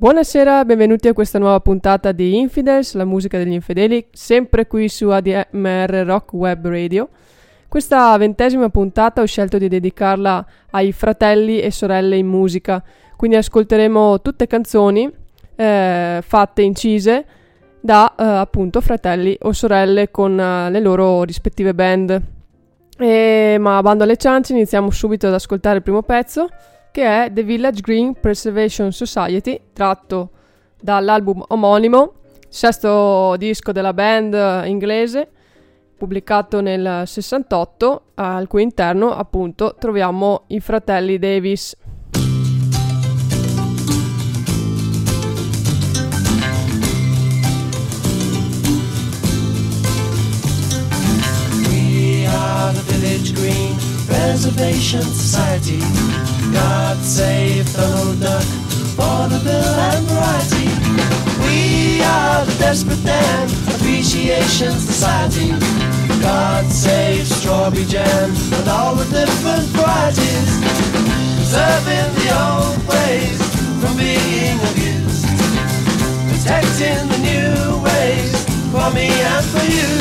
Buonasera, benvenuti a questa nuova puntata di Infidels, la musica degli infedeli, sempre qui su ADMR Rock Web Radio. Questa ventesima puntata ho scelto di dedicarla ai fratelli e sorelle in musica, quindi ascolteremo tutte canzoni eh, fatte, incise da eh, appunto fratelli o sorelle con eh, le loro rispettive band. E, ma bando alle ciance, iniziamo subito ad ascoltare il primo pezzo che è The Village Green Preservation Society, tratto dall'album omonimo, sesto disco della band inglese, pubblicato nel 68, al cui interno appunto troviamo i fratelli Davis. Green Preservation Society. God save Donald Duck, Vaudeville and Variety. We are the Desperate Dan Appreciation Society. God save Strawberry Jam and all the different varieties. Preserving the old ways from being abused. Protecting the new ways for me and for you.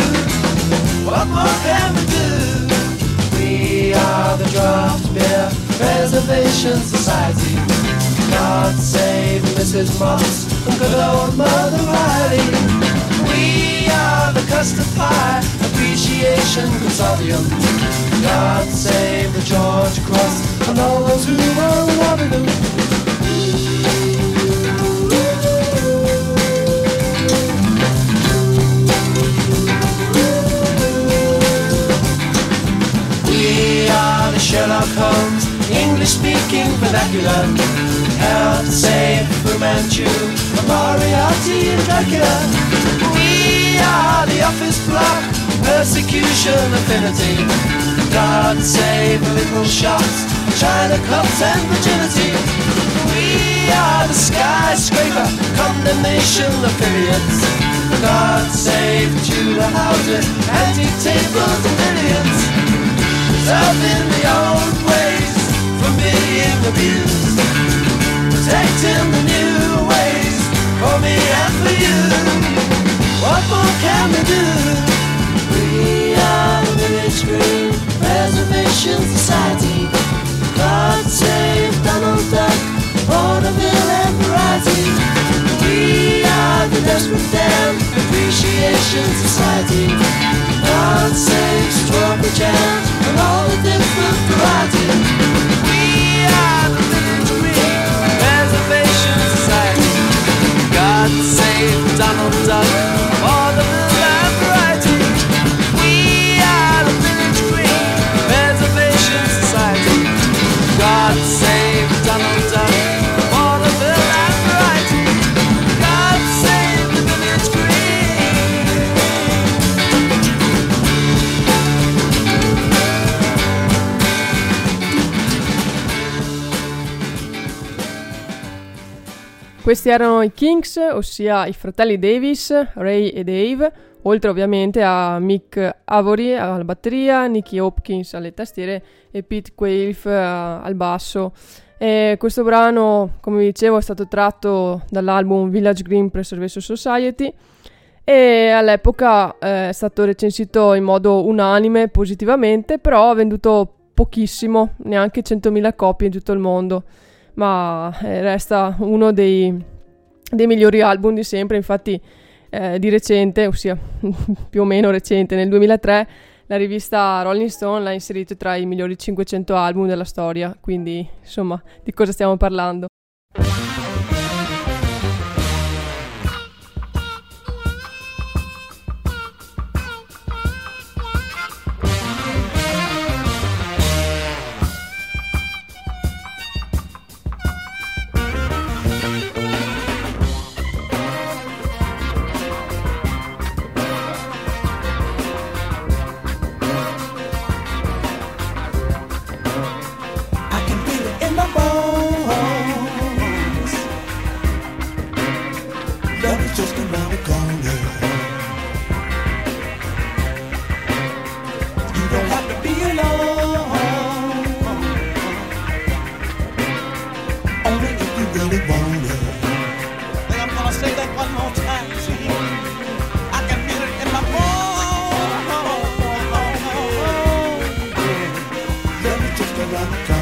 What more can we do? We are the Draft Beer Preservation Society. God save Mrs. Moss and good old Mother Riley. We are the Custard Pie Appreciation Consortium. God save the George Cross and all those who were Waterloo. We are the Sherlock Holmes, English speaking vernacular. Help save Fu Manchu, Moriarty and Dracula. We are the office block, persecution affinity. God save the little shots, China cups and virginity. We are the skyscraper, condemnation affiliates. God save the Tudor houses, antique tables and billiards preserving the old ways from being abused, protecting the new ways for me and for you. What more can we do? We are the Village Green Preservation Society. God save Donald Duck, Vaudeville and Variety. We are the Desperate Dan Appreciation Society. God save Strawberry Jam and all the different. We are the Society. God save Donald Duck, Questi erano i Kings, ossia i fratelli Davis, Ray e Dave, oltre ovviamente a Mick Avory alla batteria, Nicky Hopkins alle tastiere e Pete Quailf eh, al basso. E questo brano, come vi dicevo, è stato tratto dall'album Village Green Preservation Society e all'epoca eh, è stato recensito in modo unanime positivamente, però ha venduto pochissimo, neanche 100.000 copie in tutto il mondo ma eh, resta uno dei, dei, migliori album di sempre. Infatti, eh, di recente, ossia più o meno recente, nel 2003, la rivista Rolling Stone l'ha inserito tra i migliori 500 album della storia. Quindi, insomma, di cosa stiamo parlando? rock, rock.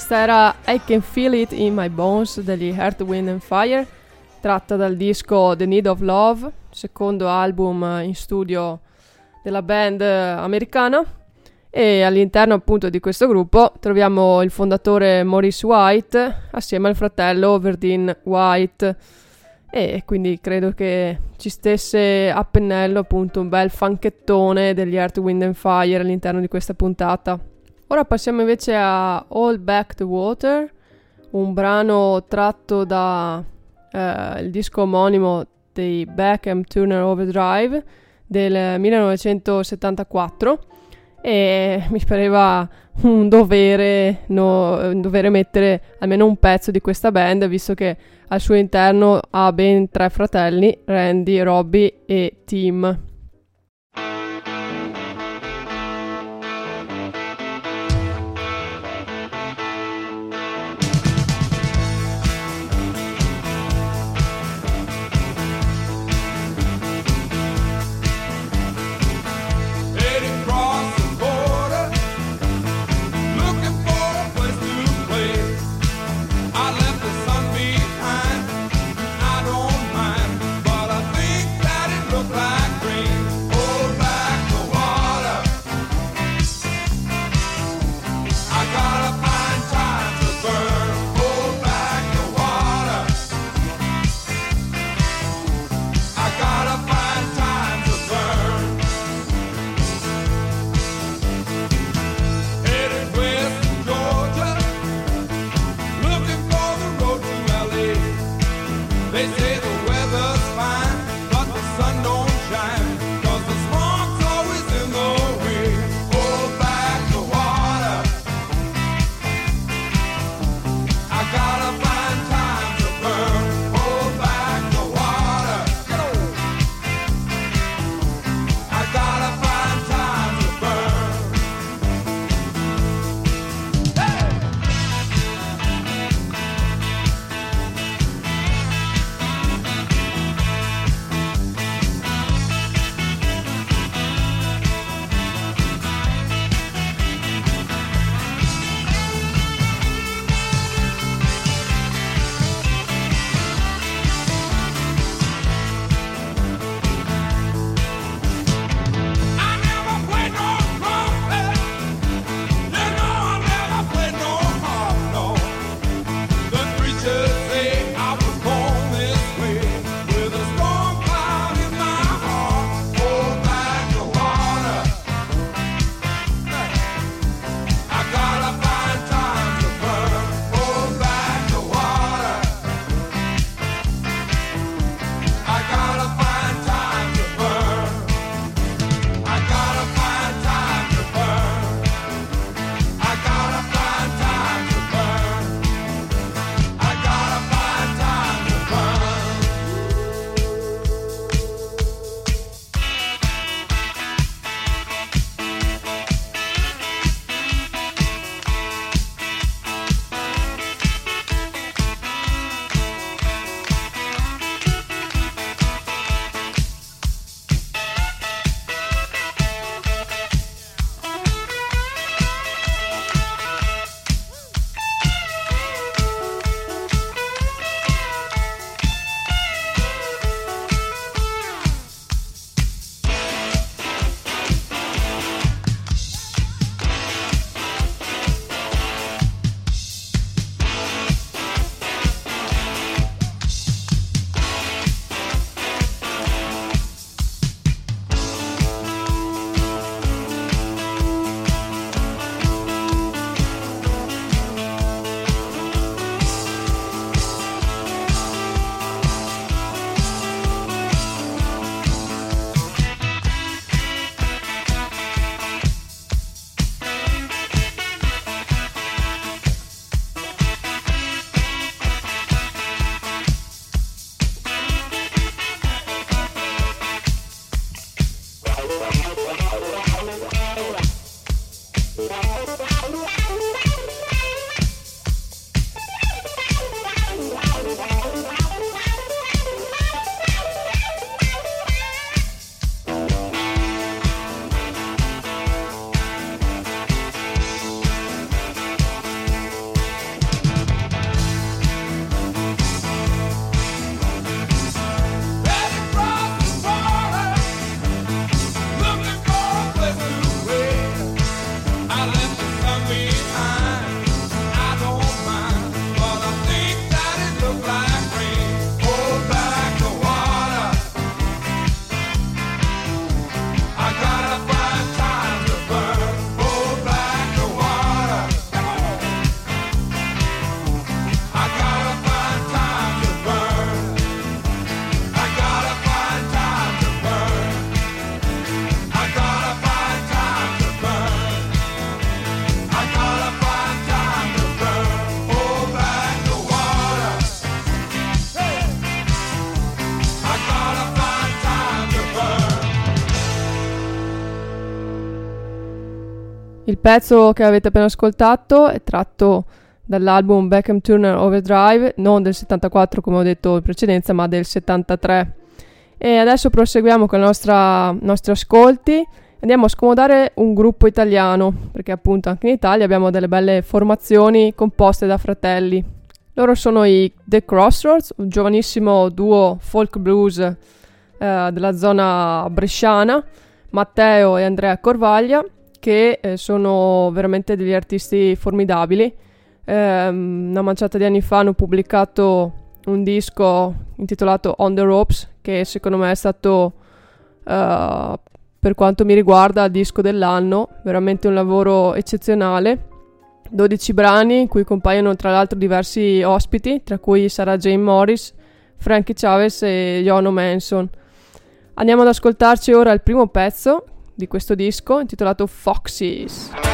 Questa era I Can Feel It in My Bones degli Earth, Wind and Fire, tratta dal disco The Need of Love, secondo album in studio della band americana. E all'interno appunto di questo gruppo troviamo il fondatore Maurice White assieme al fratello Verdine White. E quindi credo che ci stesse a pennello appunto un bel fanchettone degli Earth, Wind and Fire all'interno di questa puntata. Ora passiamo invece a All Back the Water, un brano tratto dal disco omonimo dei and Turner Overdrive del 1974 e mi pareva un dovere, no- un dovere mettere almeno un pezzo di questa band visto che al suo interno ha ben tre fratelli, Randy, Robbie e Tim. Pezzo che avete appena ascoltato è tratto dall'album Beckham Turner Overdrive, non del 74 come ho detto in precedenza, ma del 73. E adesso proseguiamo con i nostri ascolti. Andiamo a scomodare un gruppo italiano, perché appunto anche in Italia abbiamo delle belle formazioni composte da fratelli. Loro sono i The Crossroads, un giovanissimo duo folk blues eh, della zona bresciana, Matteo e Andrea Corvaglia, che eh, sono veramente degli artisti formidabili. Eh, una manciata di anni fa hanno pubblicato un disco intitolato On the Ropes, che secondo me è stato, uh, per quanto mi riguarda, il disco dell'anno, veramente un lavoro eccezionale. 12 brani in cui compaiono tra l'altro diversi ospiti, tra cui Sarah Jane Morris, Frankie Chavez e Jono Manson. Andiamo ad ascoltarci ora il primo pezzo di questo disco intitolato Foxes.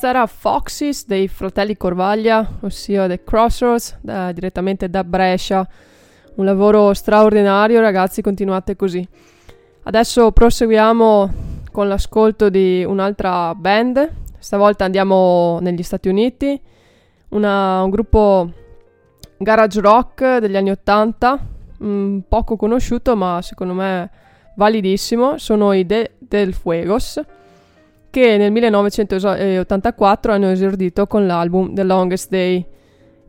Questa era Foxys dei fratelli Corvaglia, ossia The Crossroads, da, direttamente da Brescia. Un lavoro straordinario, ragazzi, continuate così. Adesso proseguiamo con l'ascolto di un'altra band. Stavolta andiamo negli Stati Uniti, una- un gruppo garage rock degli anni 80, mm, poco conosciuto ma secondo me validissimo. Sono i De Del Fuegos che nel 1984 hanno esordito con l'album The Longest Day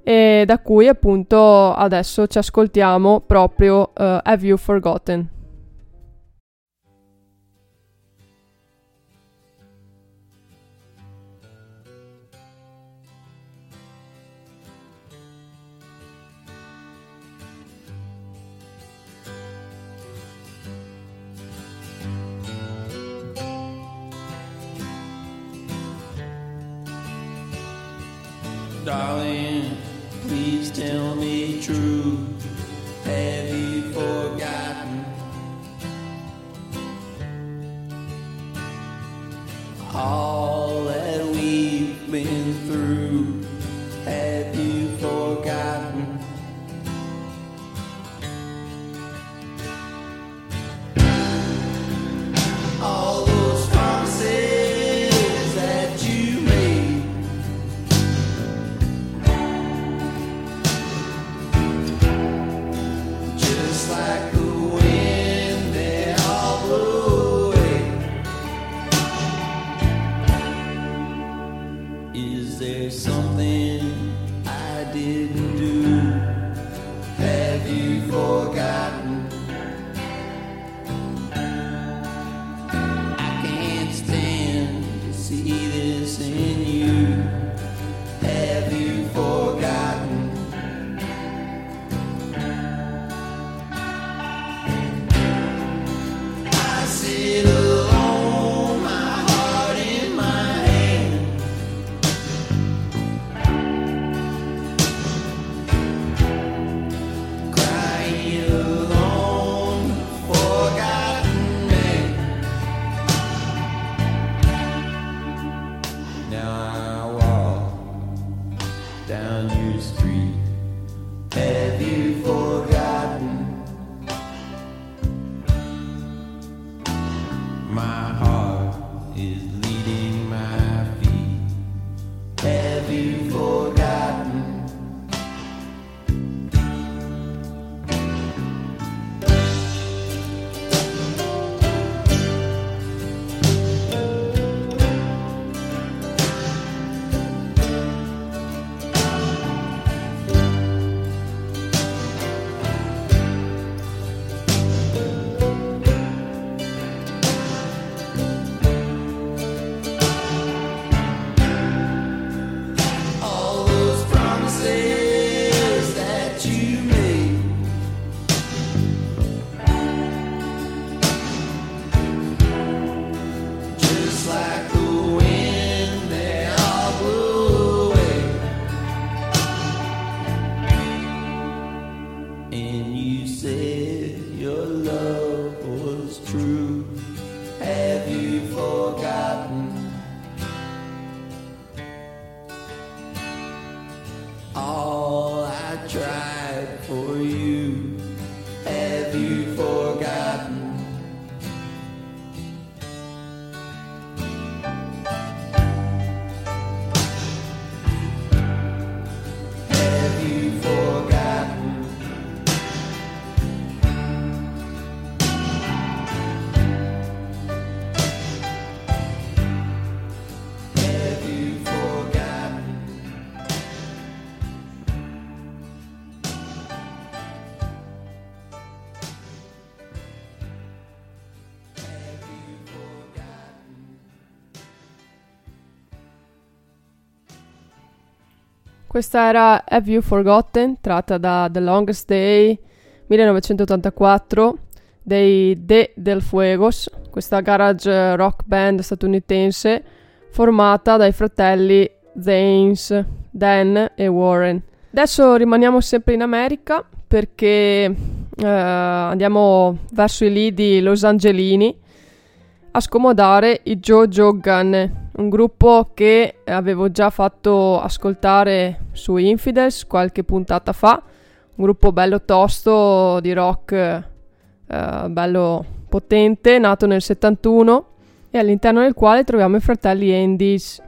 e da cui appunto adesso ci ascoltiamo proprio eh, Have You Forgotten. Darling, please tell me true. Have you forgotten all that we've been through? Have you forgotten? Questa era Have You Forgotten, tratta da The Longest Day 1984 dei De Del Fuegos, questa garage rock band statunitense formata dai fratelli Zanes, Dan e Warren. Adesso rimaniamo sempre in America perché eh, andiamo verso i lidi Los Angelini a scomodare i Jojo Gun, un gruppo che avevo già fatto ascoltare su Infidels qualche puntata fa, un gruppo bello tosto di rock, eh, bello potente, nato nel 71 e all'interno del quale troviamo i fratelli Andys.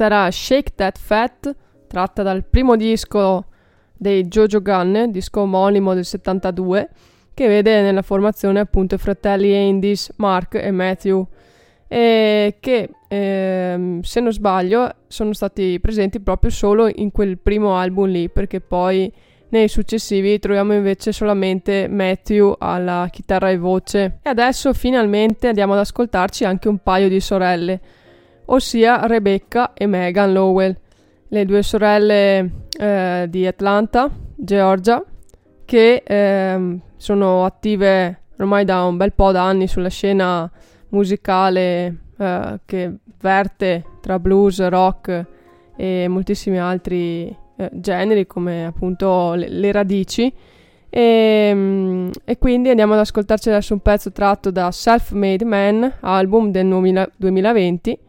Questa era Shake That Fat, tratta dal primo disco dei Jojo Gun, disco omonimo del 72, che vede nella formazione appunto i fratelli Andys, Mark e Matthew, e che ehm, se non sbaglio sono stati presenti proprio solo in quel primo album lì, perché poi nei successivi troviamo invece solamente Matthew alla chitarra e voce. E adesso finalmente andiamo ad ascoltarci anche un paio di sorelle ossia Rebecca e Megan Lowell, le due sorelle eh, di Atlanta, Georgia, che eh, sono attive ormai da un bel po' d'anni sulla scena musicale eh, che verte tra blues, rock e moltissimi altri eh, generi come appunto le, le radici. E, mm, e, quindi andiamo ad ascoltarci adesso un pezzo tratto da Self Made Man, album del 2020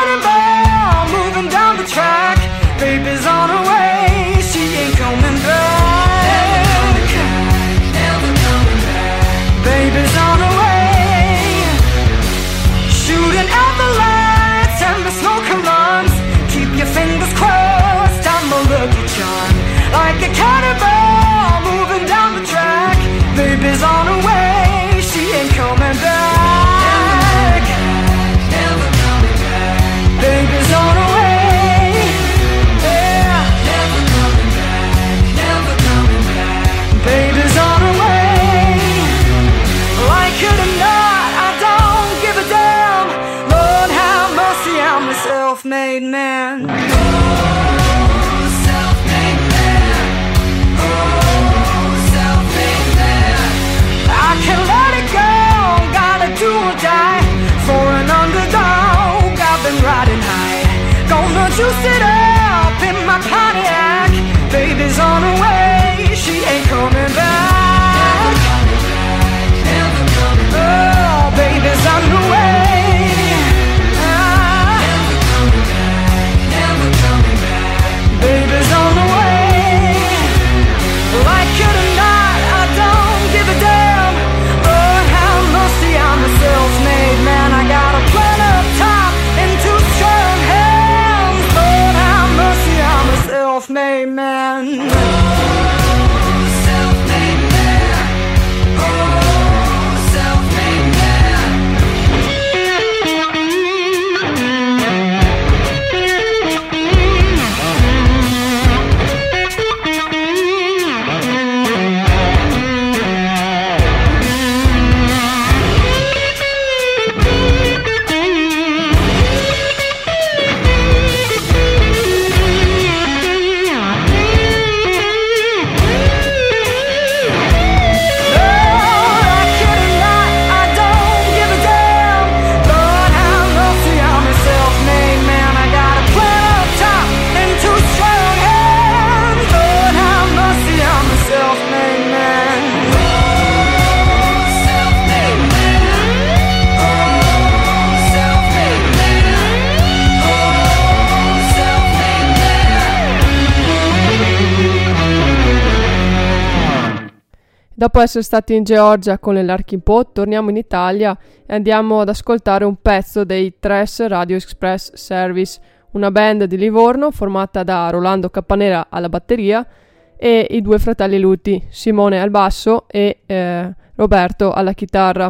Dopo essere stati in Georgia con Larkin Pot, torniamo in Italia e andiamo ad ascoltare un pezzo dei Tres Radio Express Service, una band di Livorno formata da Rolando Cappanera alla batteria e i due fratelli Luti, Simone al basso e eh, Roberto alla chitarra.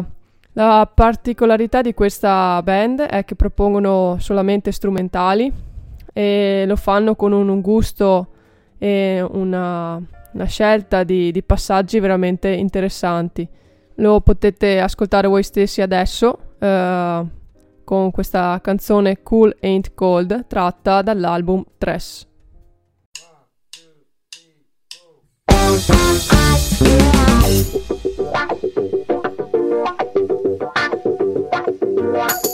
La particolarità di questa band è che propongono solamente strumentali e lo fanno con un gusto e una, una scelta di, di passaggi veramente interessanti. Lo potete ascoltare voi stessi adesso eh, con questa canzone Cool Ain't Cold tratta dall'album Tress. Thank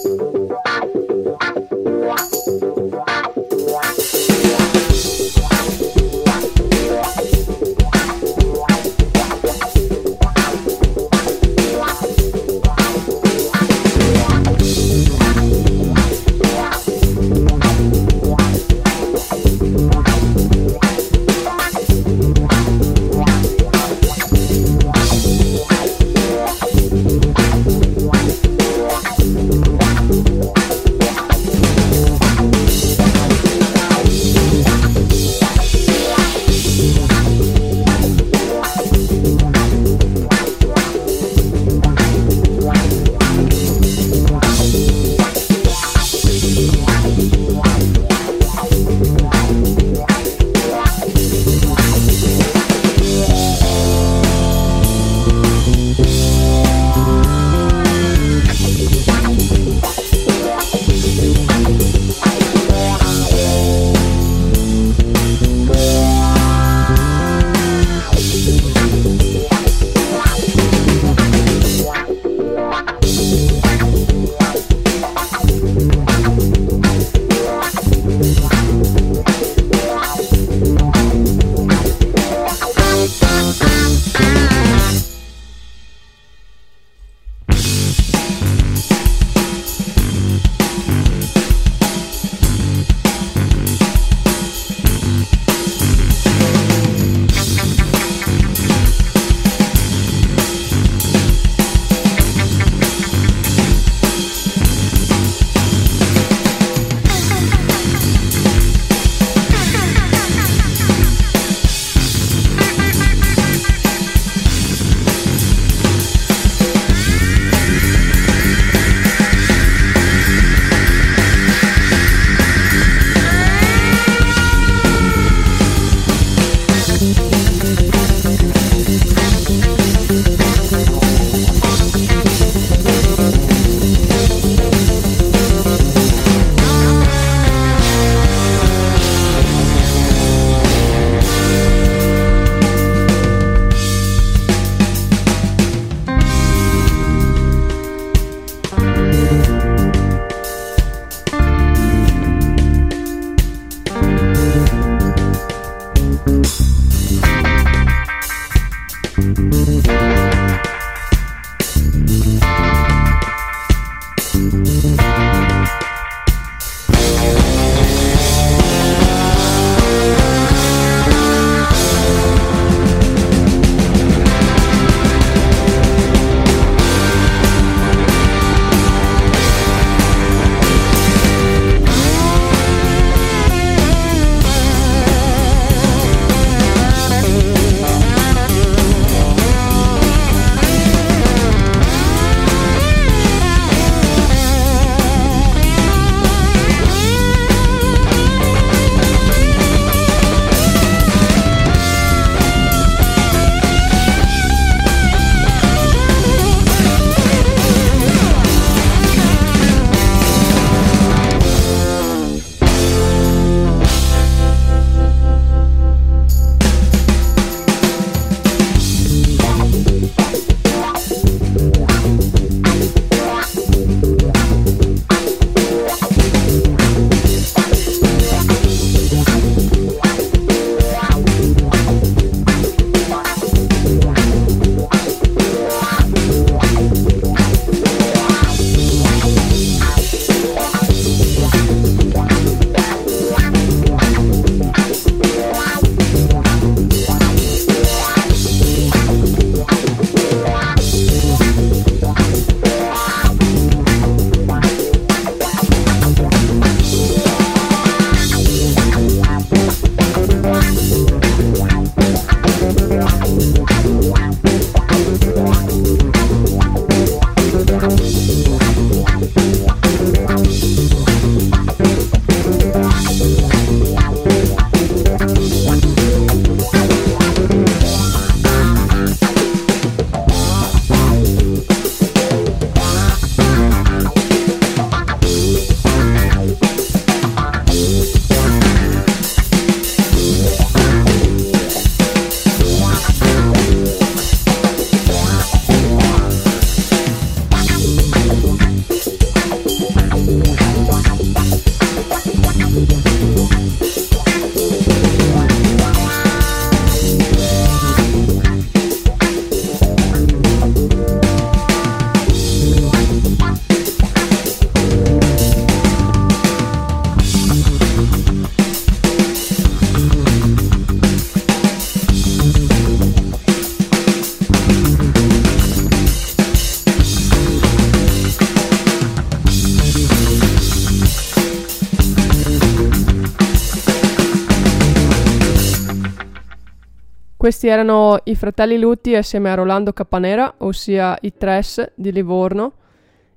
Questi erano i fratelli Lutti assieme a Rolando Capanera, ossia i Tres di Livorno,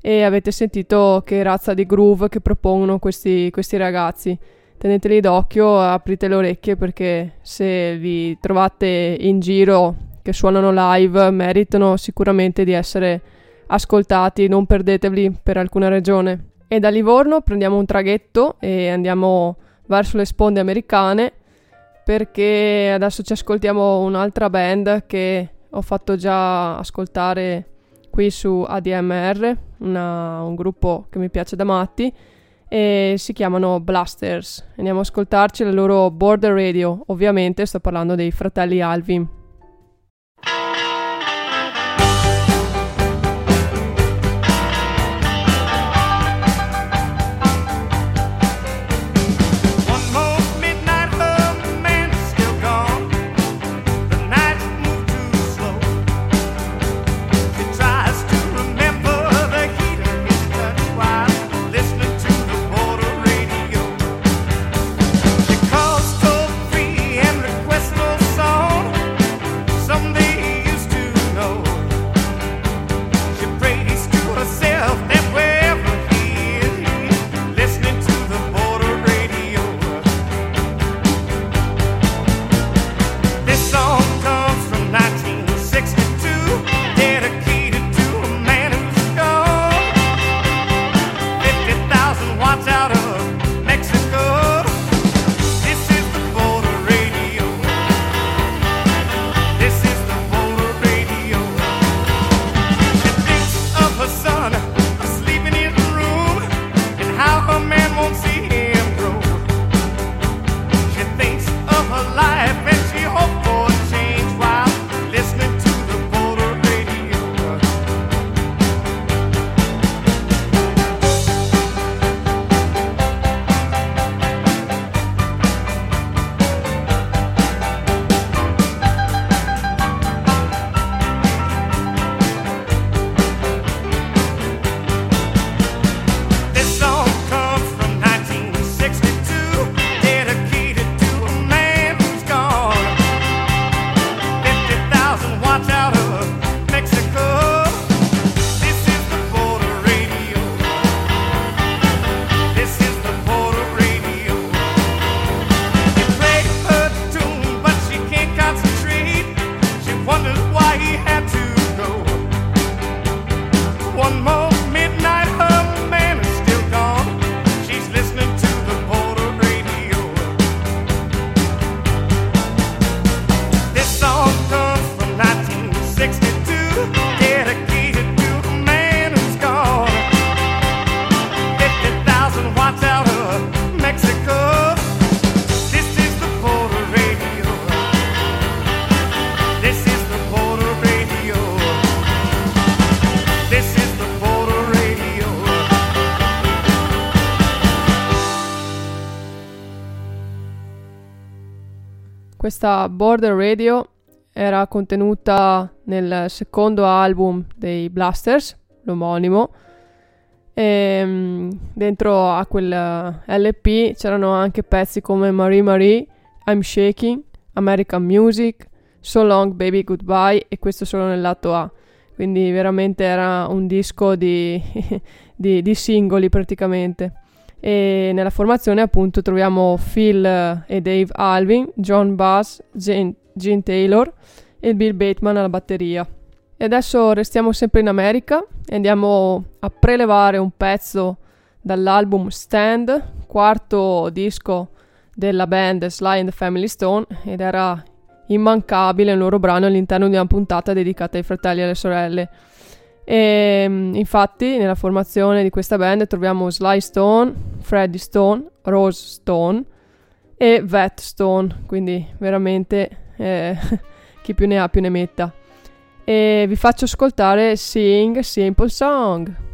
e avete sentito che razza di groove che propongono questi, questi ragazzi. Teneteli d'occhio, aprite le orecchie perché se li trovate in giro che suonano live meritano sicuramente di essere ascoltati, non perdeteli per alcuna ragione. E da Livorno prendiamo un traghetto e andiamo verso le sponde americane perché adesso ci ascoltiamo un'altra band che ho fatto già ascoltare qui su ADMR, una, un gruppo che mi piace da matti e si chiamano Blasters. Andiamo ad ascoltarci la loro Border Radio, ovviamente sto parlando dei fratelli Alvin. Questa Border Radio era contenuta nel secondo album dei Blasters, l'omonimo. E mm, dentro a quel eh, LP c'erano anche pezzi come Marie Marie, I'm Shaking, American Music, So Long Baby Goodbye e questo solo nel lato A. Quindi veramente era un disco di, di- di singoli praticamente. E nella formazione appunto troviamo Phil e Dave Alvin, John Bass, Gene Taylor e Bill Bateman alla batteria. E adesso restiamo sempre in America e andiamo a prelevare un pezzo dall'album Stand, quarto disco della band Sly and the Family Stone ed era immancabile il loro brano all'interno di una puntata dedicata ai fratelli e alle sorelle. E mm, infatti nella formazione di questa band troviamo Sly Stone, Freddy Stone, Rose Stone e Vet Stone, quindi veramente eh, chi più ne ha più ne metta. E vi faccio ascoltare Sing Simple Song.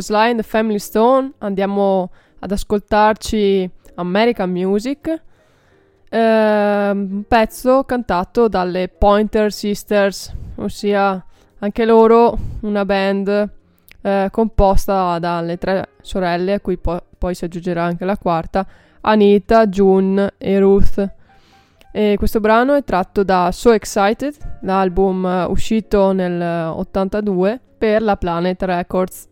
Sly and the Family Stone andiamo ad ascoltarci American Music, ehm, un pezzo cantato dalle Pointer Sisters, ossia anche loro una band eh, composta dalle tre sorelle, a cui po- poi si aggiungerà anche la quarta, Anita, June e Ruth. E questo brano è tratto da So Excited, l'album eh, uscito nel eh, 82 per la Planet Records.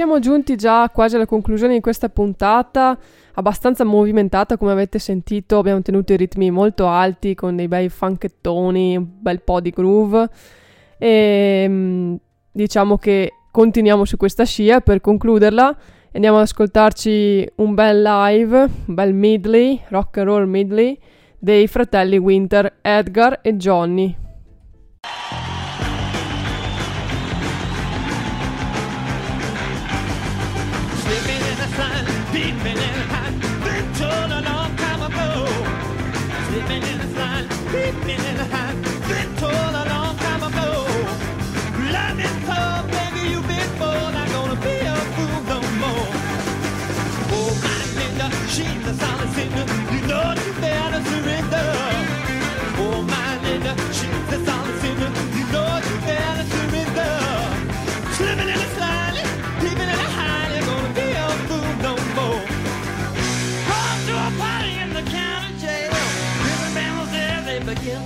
siamo giunti già quasi alla conclusione di questa puntata, abbastanza movimentata come avete sentito, abbiamo tenuto i ritmi molto alti con dei bei funkettoni, un bel po' di groove e diciamo che continuiamo su questa scia per concluderla andiamo ad ascoltarci un bel live, un bel medley, rock and roll medley dei fratelli Winter Edgar e Johnny. Deeping in high, been told a long time ago. Sleeping in the line, deeping in high, been told a long time ago. Love is cold, baby, you've been bold, not gonna be a fool no more. Oh, my Linda, she's a solid sinner, you know you better surrender. Oh, my Linda, she's a solid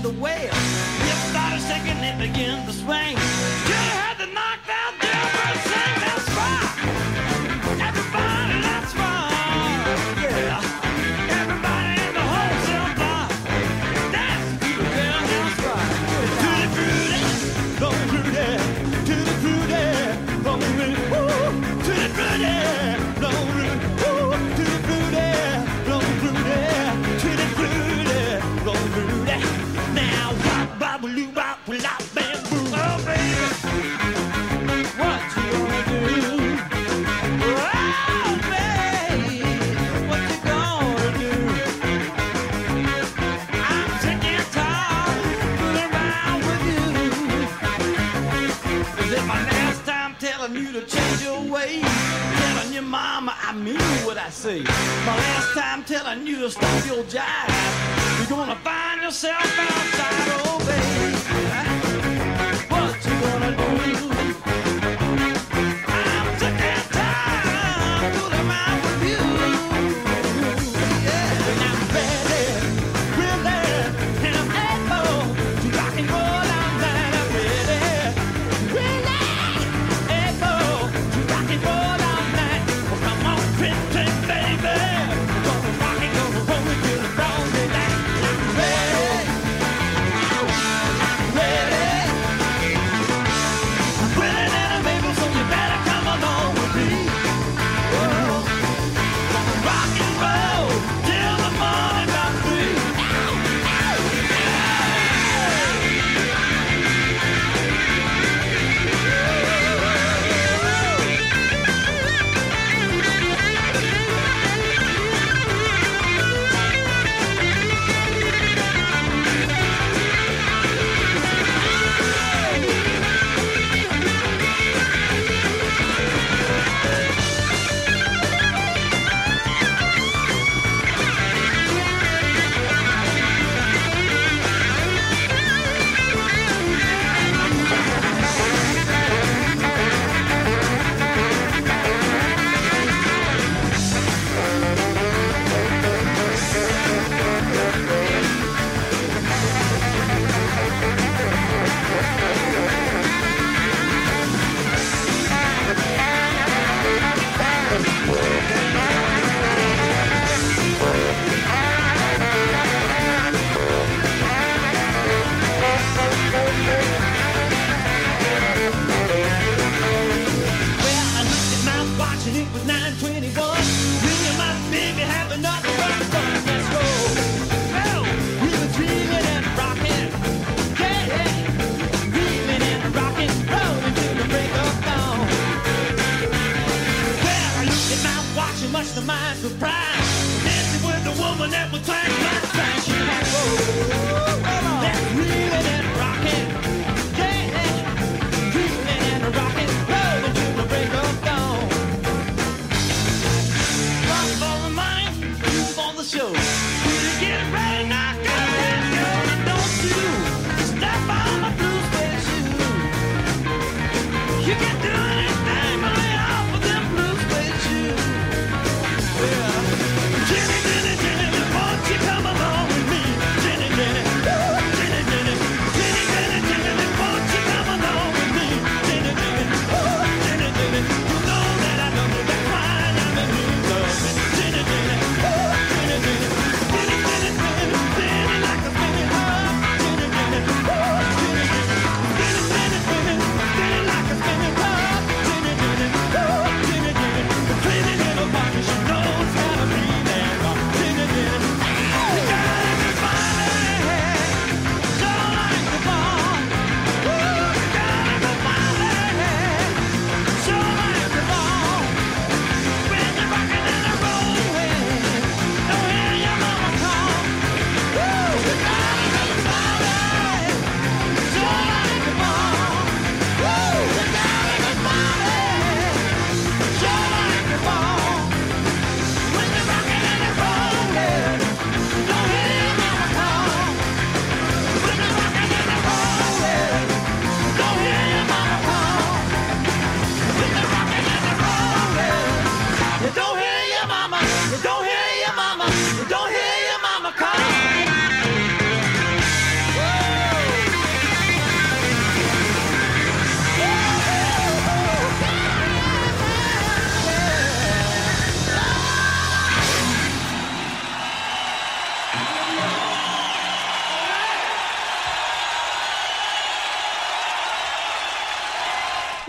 the wail. It started shaking, it began to swing.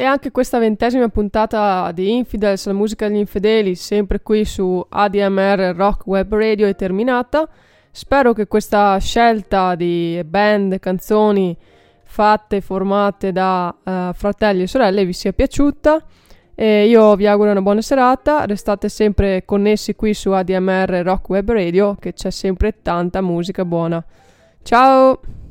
Anche questa ventesima puntata di Infidels, la musica degli infedeli, sempre qui su ADMR Rock Web Radio è terminata. Spero che questa scelta di band, canzoni fatte, formate da eh, fratelli e sorelle vi sia piaciuta. E io vi auguro una buona serata, restate sempre connessi qui su ADMR Rock Web Radio che c'è sempre tanta musica buona. Ciao!